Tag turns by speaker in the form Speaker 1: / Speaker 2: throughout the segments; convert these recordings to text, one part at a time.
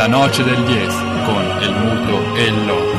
Speaker 1: La noce del 10 con el muto e il loco.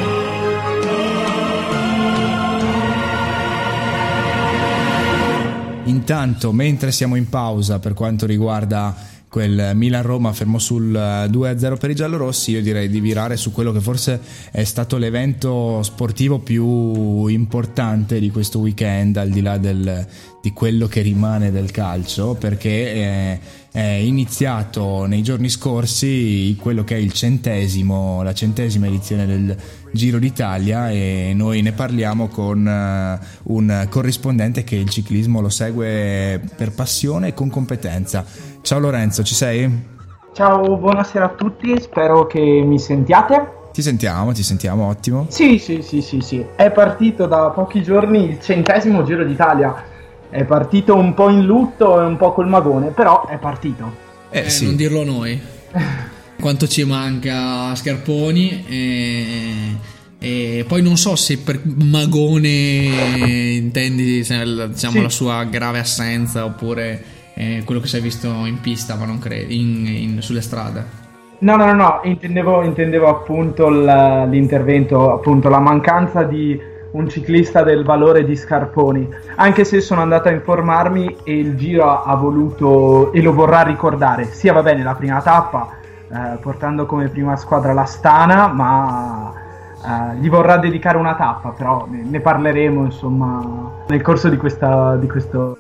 Speaker 2: Intanto, mentre siamo in pausa per quanto riguarda quel Milan-Roma fermo sul 2-0 per i giallorossi, io direi di virare su quello che forse è stato l'evento sportivo più importante di questo weekend, al di là del, di quello che rimane del calcio, perché è, è iniziato nei giorni scorsi quello che è il centesimo, la centesima edizione del Giro d'Italia e noi ne parliamo con uh, un corrispondente che il ciclismo lo segue per passione e con competenza. Ciao Lorenzo, ci sei?
Speaker 3: Ciao, buonasera a tutti, spero che mi sentiate.
Speaker 2: Ti sentiamo, ti sentiamo, ottimo.
Speaker 3: Sì, sì, sì, sì, sì. È partito da pochi giorni il centesimo Giro d'Italia. È partito un po' in lutto e un po' col magone, però è partito.
Speaker 4: Eh, eh sì. non dirlo noi. quanto ci manca Scarponi e, e, poi non so se per Magone intendi diciamo, sì. la sua grave assenza oppure eh, quello che si è visto in pista ma non credo in, in, sulle strade
Speaker 3: no no no, no. Intendevo, intendevo, appunto l'intervento appunto la mancanza di un ciclista del valore di Scarponi anche se sono andato a informarmi e il giro ha voluto e lo vorrà ricordare sia va bene la prima tappa eh, portando come prima squadra la Stana, ma eh, gli vorrà dedicare una tappa, però ne, ne parleremo insomma nel corso di questa, di questo,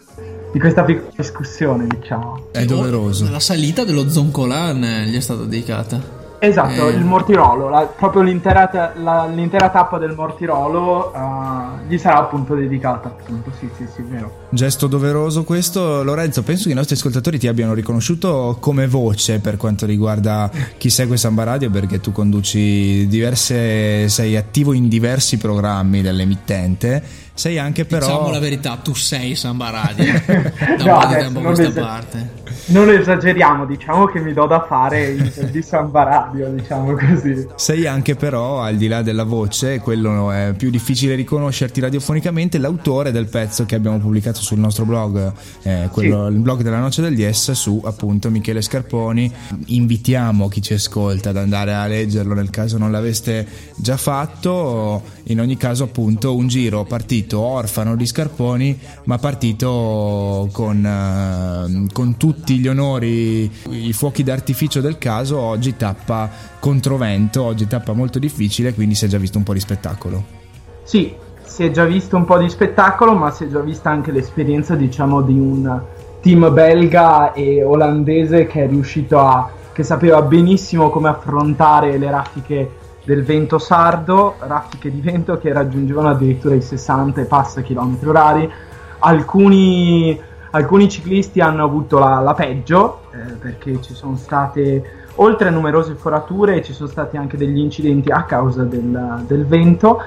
Speaker 3: di questa piccola discussione, diciamo.
Speaker 2: È doveroso.
Speaker 4: La salita dello Zoncolan gli è stata dedicata.
Speaker 3: Esatto, eh. il Mortirolo, la, proprio l'intera, la, l'intera, tappa del Mortirolo uh, gli sarà appunto dedicata, appunto, sì, sì, sì, vero.
Speaker 2: Gesto doveroso questo. Lorenzo, penso che i nostri ascoltatori ti abbiano riconosciuto come voce per quanto riguarda chi segue Samba Radio, perché tu conduci diverse, sei attivo in diversi programmi dell'emittente sei anche però
Speaker 4: diciamo la verità tu sei Samba Radio. Da no, un po' di tempo a questa es- parte.
Speaker 3: non esageriamo diciamo che mi do da fare di Samba Radio diciamo così.
Speaker 2: Sei anche però al di là della voce quello è più difficile riconoscerti radiofonicamente l'autore del pezzo che abbiamo pubblicato sul nostro blog eh, quello, sì. il blog della Noce del Yes su appunto Michele Scarponi. Invitiamo chi ci ascolta ad andare a leggerlo nel caso non l'aveste già fatto. In ogni caso appunto un giro partito partito orfano di Scarponi, ma partito con, uh, con tutti gli onori, i fuochi d'artificio del caso. Oggi tappa controvento, oggi tappa molto difficile, quindi si è già visto un po' di spettacolo.
Speaker 3: Sì, si è già visto un po' di spettacolo, ma si è già vista anche l'esperienza, diciamo, di un team belga e olandese che è riuscito a che sapeva benissimo come affrontare le raffiche del vento sardo, raffiche di vento che raggiungevano addirittura i 60 e passa km orari. Alcuni, alcuni ciclisti hanno avuto la, la peggio eh, perché ci sono state, oltre a numerose forature, ci sono stati anche degli incidenti a causa del, del vento.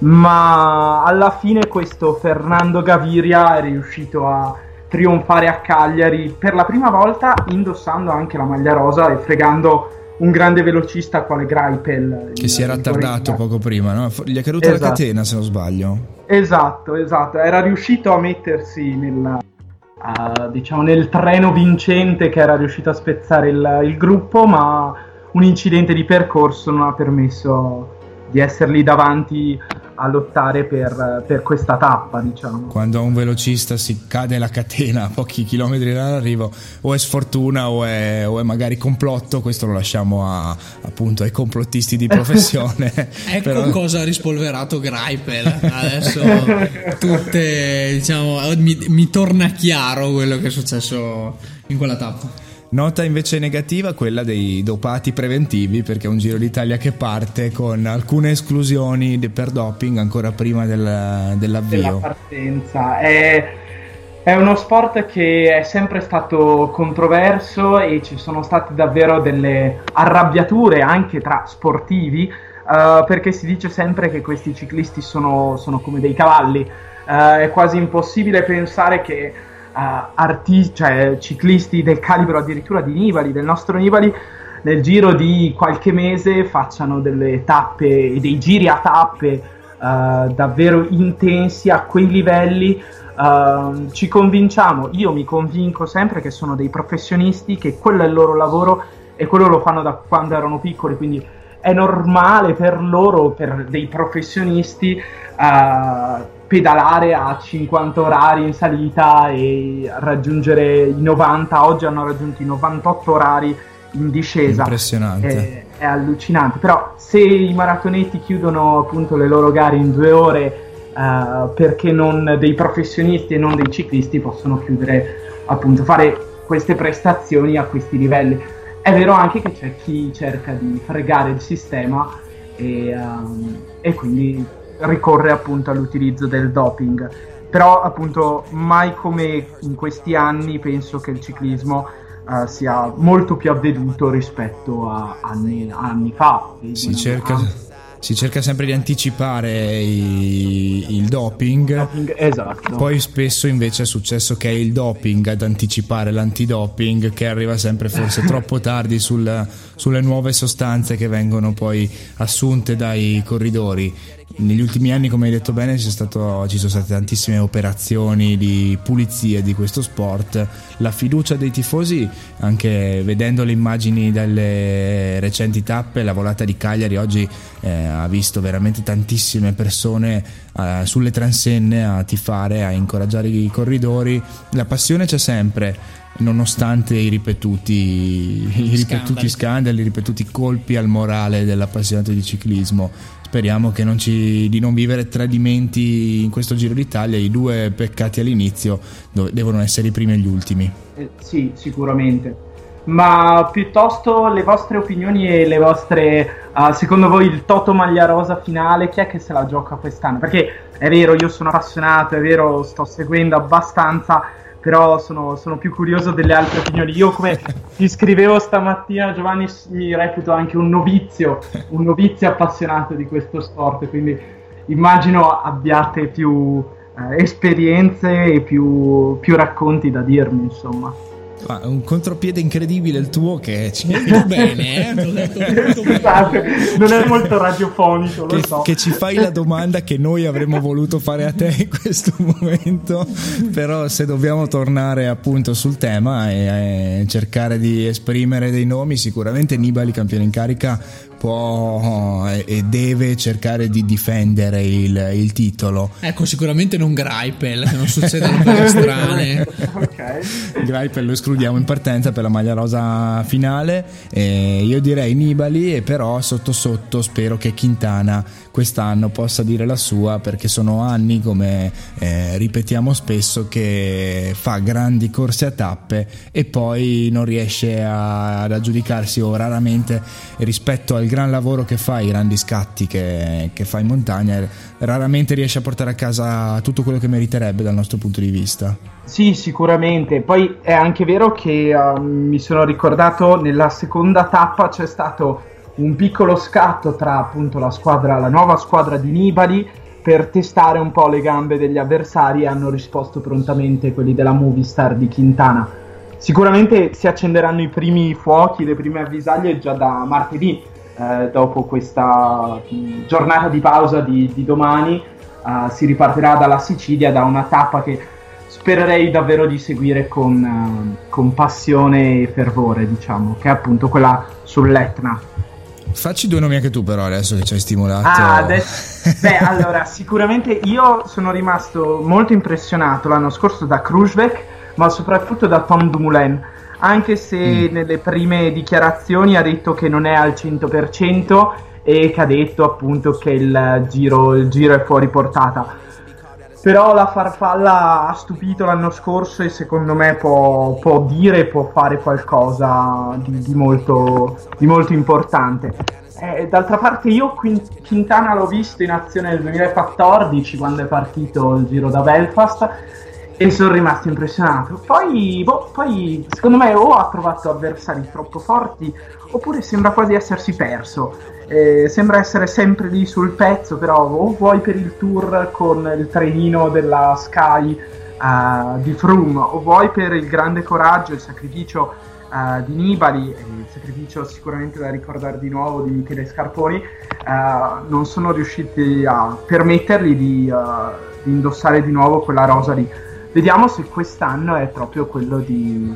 Speaker 3: Ma alla fine questo Fernando Gaviria è riuscito a trionfare a Cagliari per la prima volta indossando anche la maglia rosa e fregando un grande velocista quale Greipel.
Speaker 2: Che si era attardato poco prima, no? Gli è caduta esatto. la catena se non sbaglio.
Speaker 3: Esatto, esatto. Era riuscito a mettersi nel, uh, diciamo, nel treno vincente che era riuscito a spezzare il, il gruppo, ma un incidente di percorso non ha permesso di esserli davanti a lottare per, per, questa tappa, diciamo.
Speaker 2: Quando a un velocista si cade la catena a pochi chilometri dall'arrivo, o è sfortuna o è, o è magari complotto, questo lo lasciamo a, appunto ai complottisti di professione.
Speaker 4: ecco Però... cosa ha rispolverato Greipel. Adesso tutte, diciamo, mi, mi torna chiaro quello che è successo in quella tappa.
Speaker 2: Nota invece negativa quella dei dopati preventivi perché è un Giro d'Italia che parte con alcune esclusioni per doping ancora prima del, dell'avvio.
Speaker 3: Della partenza. È, è, uno sport che è sempre stato controverso e ci sono state davvero delle arrabbiature anche tra sportivi uh, perché si dice sempre che questi ciclisti sono, sono come dei cavalli. Uh, è quasi impossibile pensare che artisti, cioè ciclisti del calibro addirittura di Nibali, del nostro Nibali, nel giro di qualche mese facciano delle tappe dei giri a tappe uh, davvero intensi a quei livelli. Uh, ci convinciamo, io mi convinco sempre che sono dei professionisti, che quello è il loro lavoro e quello lo fanno da quando erano piccoli, quindi è normale per loro, per dei professionisti, uh, pedalare a 50 orari in salita e raggiungere i 90, oggi hanno raggiunto i 98 orari in discesa.
Speaker 2: Impressionante.
Speaker 3: È, è allucinante, però se i maratonetti chiudono appunto le loro gare in due ore uh, perché non dei professionisti e non dei ciclisti possono chiudere appunto fare queste prestazioni a questi livelli. È vero anche che c'è chi cerca di fregare il sistema e, um, e quindi ricorre appunto all'utilizzo del doping. Però appunto mai come in questi anni penso che il ciclismo uh, sia molto più avveduto rispetto a anni, anni fa.
Speaker 2: Si cerca, si cerca sempre di anticipare i, il doping.
Speaker 3: doping. Esatto.
Speaker 2: Poi spesso invece è successo che è il doping ad anticipare l'antidoping che arriva sempre forse troppo tardi sul, sulle nuove sostanze che vengono poi assunte dai corridori negli ultimi anni, come hai detto bene, stato, ci sono state tantissime operazioni di pulizia di questo sport. La fiducia dei tifosi, anche vedendo le immagini delle recenti tappe, la volata di Cagliari oggi eh, ha visto veramente tantissime persone eh, sulle transenne a tifare, a incoraggiare i corridori. La passione c'è sempre nonostante i ripetuti, i ripetuti scandali, i ripetuti colpi al morale dell'appassionato di ciclismo speriamo non ci, di non vivere tradimenti in questo Giro d'Italia. I due peccati all'inizio devono essere i primi e gli ultimi.
Speaker 3: Eh, sì, sicuramente. Ma piuttosto le vostre opinioni e le vostre, uh, secondo voi, il Toto Maglia Rosa finale, chi è che se la gioca quest'anno? Perché è vero, io sono appassionato, è vero, sto seguendo abbastanza però sono, sono, più curioso delle altre opinioni. Io come ti scrivevo stamattina Giovanni mi reputo anche un novizio, un novizio appassionato di questo sport, quindi immagino abbiate più eh, esperienze e più, più racconti da dirmi, insomma.
Speaker 2: Ma un contropiede incredibile il tuo che
Speaker 4: ci molto bene, eh? detto molto
Speaker 3: Scusate, non è molto radiofonico,
Speaker 2: che,
Speaker 3: so.
Speaker 2: che, ci fai la domanda che noi avremmo voluto fare a te in questo momento, però se dobbiamo tornare appunto sul tema e, e cercare di esprimere dei nomi, sicuramente Nibali campione in carica può e deve cercare di difendere il, il titolo.
Speaker 4: Ecco, sicuramente non Greipel, che non succedono cose strane.
Speaker 2: Ok. Greipel lo escludiamo in partenza per la maglia rosa finale. Eh, io direi Nibali, e però sotto sotto spero che Quintana quest'anno possa dire la sua perché sono anni, come eh, ripetiamo spesso, che fa grandi corse a tappe e poi non riesce a, ad aggiudicarsi o raramente rispetto al gran lavoro che fa, i grandi scatti che, che fa in montagna, raramente riesce a portare a casa tutto quello che meriterebbe dal nostro punto di vista.
Speaker 3: Sì, sicuramente. Poi è anche vero che uh, mi sono ricordato nella seconda tappa c'è stato un piccolo scatto tra appunto la squadra, la nuova squadra di Nibali per testare un po' le gambe degli avversari e hanno risposto prontamente quelli della Movistar di Quintana. Sicuramente si accenderanno i primi fuochi, le prime avvisaglie già da martedì, eh, dopo questa mm, giornata di pausa di, di domani. Uh, si ripartirà dalla Sicilia da una tappa che spererei davvero di seguire con, uh, con passione e fervore, diciamo, che è appunto quella sull'Etna.
Speaker 2: Facci due nomi anche tu, però, adesso che ci hai stimolato.
Speaker 3: Ah, adesso... Beh, allora, sicuramente io sono rimasto molto impressionato l'anno scorso da Krujbek, ma soprattutto da Tom Dumoulin. Anche se mm. nelle prime dichiarazioni ha detto che non è al 100% e che ha detto appunto che il giro, il giro è fuori portata però la farfalla ha stupito l'anno scorso e secondo me può, può dire, può fare qualcosa di, di, molto, di molto, importante. Eh, d'altra parte io Quintana l'ho visto in azione nel 2014 quando è partito il giro da Belfast e sono rimasto impressionato. Poi, boh, poi secondo me o ha trovato avversari troppo forti oppure sembra quasi essersi perso eh, sembra essere sempre lì sul pezzo, però o vuoi per il tour con il trenino della Sky uh, di Froome, o vuoi per il grande coraggio, il sacrificio uh, di Nibali, il sacrificio sicuramente da ricordare di nuovo di Michele Scarponi, uh, non sono riusciti a permettergli di, di, indossare di nuovo quella rosa lì. Vediamo se quest'anno è proprio quello di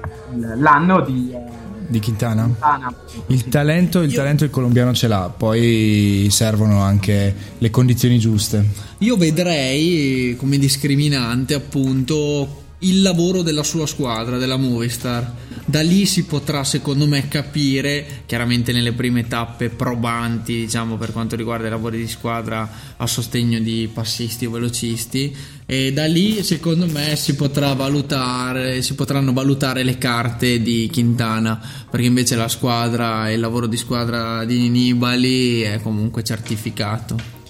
Speaker 3: l'anno di
Speaker 2: Di Quintana? Quintana. Il talento, il, Io... talento il colombiano ce l'ha, poi servono anche le condizioni giuste.
Speaker 4: Io vedrei come discriminante appunto il lavoro della sua squadra, della Movistar. Da lì si potrà, secondo me, capire, chiaramente nelle prime tappe probanti, diciamo, per quanto riguarda i lavori di squadra a sostegno di passisti o velocisti, e da lì, secondo me, si potrà valutare, si potranno valutare le carte di Quintana, perché invece la squadra e il lavoro di squadra di Nibali è comunque certificato.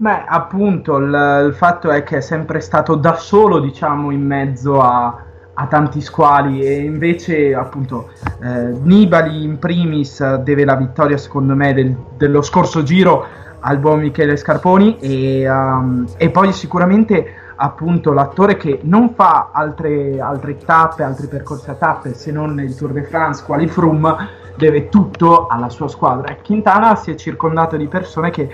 Speaker 3: Beh, appunto, il, il, fatto è che è sempre stato da solo, diciamo, in mezzo a, a tanti squali e invece, appunto, eh, Nibali in primis deve la vittoria, secondo me, del, dello scorso giro al buon Michele Scarponi e, um, e poi sicuramente appunto l'attore che non fa altre, altre tappe, altri percorsi a tappe se non il Tour de France, quali Froome, deve tutto alla sua squadra. E Quintana si è circondato di persone che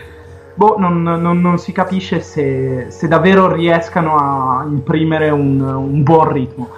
Speaker 3: boh, non, non, non, si capisce se, se, davvero riescano a imprimere un, un buon ritmo.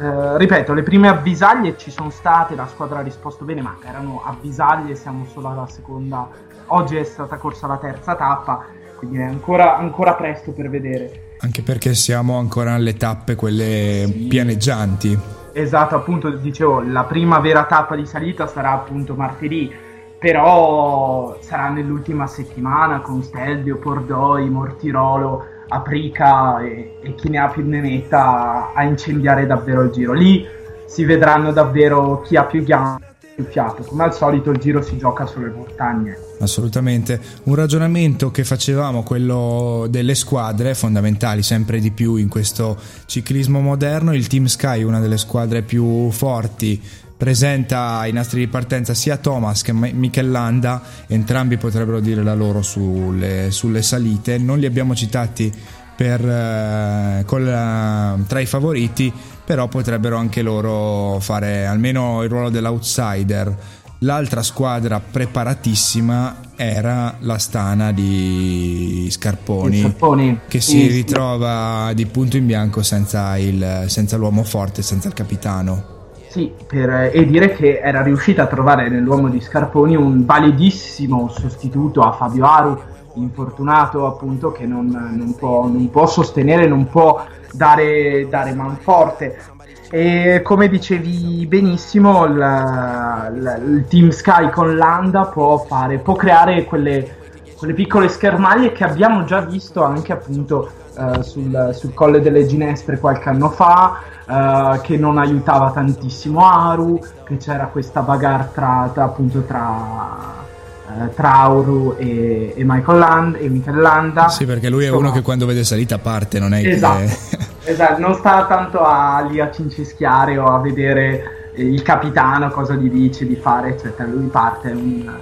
Speaker 3: Eh, ripeto, le prime avvisaglie ci sono state, la squadra ha risposto bene, ma erano avvisaglie, siamo solo alla seconda. Oggi è stata corsa la terza tappa, quindi è ancora, ancora presto per vedere.
Speaker 2: Anche perché siamo ancora alle tappe, quelle sì. pianeggianti.
Speaker 3: Esatto, appunto, dicevo, la prima vera tappa di salita sarà appunto martedì però sarà nell'ultima settimana con Stelvio, Pordoi, Mortirolo, Aprica e, e, chi ne ha più ne metta a incendiare davvero il giro. Lì si vedranno davvero chi ha più gambe fiato. Come al solito il giro si gioca sulle montagne.
Speaker 2: Assolutamente. Un ragionamento che facevamo, quello delle squadre fondamentali, sempre di più in questo ciclismo moderno. Il Team Sky, una delle squadre più forti presenta i nastri di partenza sia Thomas che Michel Landa, entrambi potrebbero dire la loro sulle, sulle salite, non li abbiamo citati per, eh, la, tra i favoriti, però potrebbero anche loro fare almeno il ruolo dell'outsider. L'altra squadra preparatissima era la Stana di Scarponi, Scarponi. che si ritrova di punto in bianco senza, il, senza l'uomo forte, senza il capitano.
Speaker 3: Sì, per, e dire che era riuscita a trovare nell'uomo di Scarponi un validissimo sostituto a Fabio Aru, infortunato appunto, che non, non, può, non può, sostenere, non può dare, dare manforte. E come dicevi benissimo, il, il, il, Team Sky con Landa può, fare, può creare quelle, quelle piccole schermaglie che abbiamo già visto anche appunto uh, sul, sul Colle delle Ginestre qualche anno fa, uh, che non aiutava tantissimo Aru, che c'era questa bagarre tra, tra, appunto tra uh, tra Auru e, e, Michael Land e Michael Landa.
Speaker 2: Sì, perché lui Insomma, è uno che quando vede salita parte, non è
Speaker 3: esatto,
Speaker 2: che...
Speaker 3: esatto, non sta tanto a, lì a cincischiare o a vedere il capitano cosa gli dice di fare, eccetera. Lui parte, è un,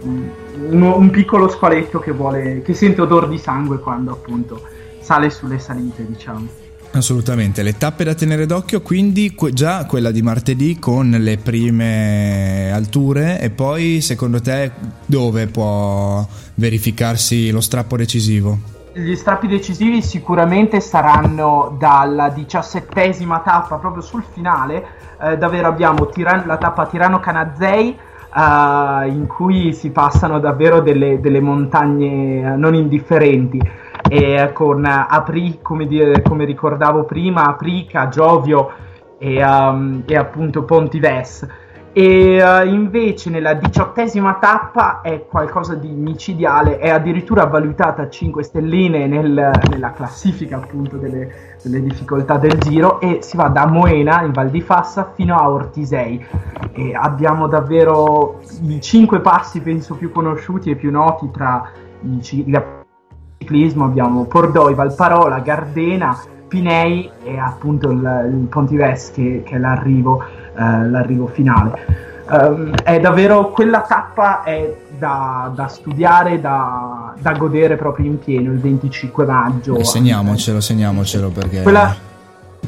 Speaker 3: un, un, un piccolo squaletto che vuole, che sente odor di sangue quando appunto sale sulle salite, diciamo.
Speaker 2: Assolutamente, le tappe da tenere d'occhio, quindi già quella di martedì con le prime alture e poi secondo te dove può verificarsi lo strappo decisivo?
Speaker 3: Gli strappi decisivi sicuramente saranno dalla diciassettesima tappa, proprio sul finale, eh, davvero abbiamo Tiran- la tappa Tirano-Canazei, eh, in cui si passano davvero delle, delle montagne non indifferenti e con Apri, come, dire, come ricordavo prima, Aprica, Giovio e, um, e appunto Pontives. E uh, invece nella diciottesima tappa è qualcosa di micidiale, è addirittura valutata a 5 stelline nel, nella classifica appunto delle, delle, difficoltà del giro e si va da Moena in Val di Fassa fino a Ortisei e abbiamo davvero i 5 passi penso più conosciuti e più noti tra i, i ciclismo abbiamo Pordoi, Valparola, Gardena, Pinei e appunto il, il Pontives che, che è l'arrivo, eh, l'arrivo finale. Um, è davvero quella tappa è da, da studiare, da, da, godere proprio in pieno il 25 maggio.
Speaker 2: Eh, segniamocelo, segniamocelo perché.
Speaker 3: Quella,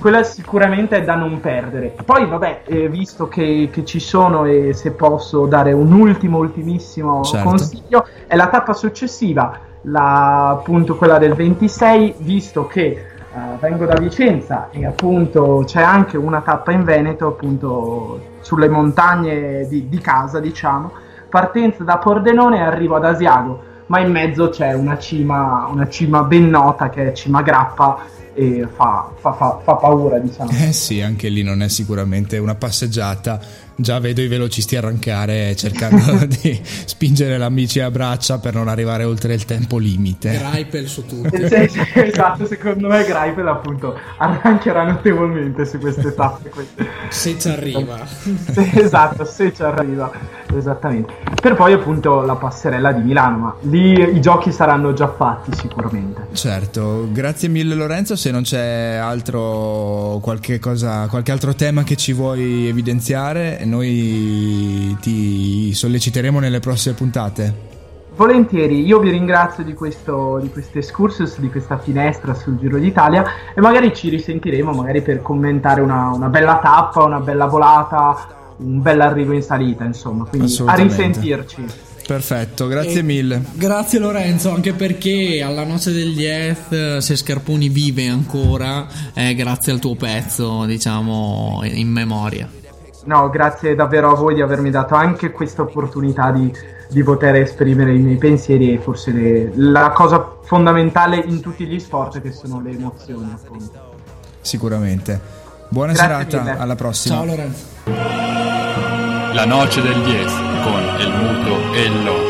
Speaker 3: quella sicuramente è da non perdere. Poi, vabbè, eh, visto che, che, ci sono e se posso dare un ultimo, ultimissimo certo. consiglio, è la tappa successiva la, appunto quella del 26, visto che Uh, vengo da Vicenza e appunto c'è anche una tappa in Veneto, appunto sulle montagne di, di casa, diciamo. Partenza da Pordenone e arrivo ad Asiago, ma in mezzo c'è una cima, una cima ben nota che è Cima Grappa e fa, fa, fa, fa paura, diciamo.
Speaker 2: Eh sì, anche lì non è sicuramente una passeggiata già vedo i velocisti arrancare cercando di spingere l'amici a braccia per non arrivare oltre il tempo limite.
Speaker 4: Greipel su tutto.
Speaker 3: esatto, secondo me Greipel appunto arrancherà notevolmente su queste tappe.
Speaker 4: Se ci arriva.
Speaker 3: esatto, se ci arriva. Esattamente. Per poi appunto la passerella di Milano, ma lì i giochi saranno già fatti sicuramente.
Speaker 2: Certo, grazie mille Lorenzo, se non c'è altro qualche cosa, qualche altro tema che ci vuoi evidenziare noi ti solleciteremo nelle prossime puntate.
Speaker 3: Volentieri, io vi ringrazio di questo, di questo excursus, di questa finestra sul Giro d'Italia e magari ci risentiremo magari per commentare una, una bella tappa, una bella volata, un bel arrivo in salita, insomma, quindi a risentirci.
Speaker 2: Perfetto, grazie e mille.
Speaker 4: Grazie Lorenzo, anche perché alla noce del Diez, se Scarponi vive ancora, è grazie al tuo pezzo, diciamo, in memoria.
Speaker 3: No, grazie davvero a voi di avermi dato anche questa opportunità di, di poter esprimere i miei pensieri e forse le, la cosa fondamentale in tutti gli sport che sono le emozioni, appunto.
Speaker 2: Sicuramente. Buona grazie serata, mille. alla prossima.
Speaker 4: Ciao Lorenzo.
Speaker 1: La noce del 10 con il muto e il loco.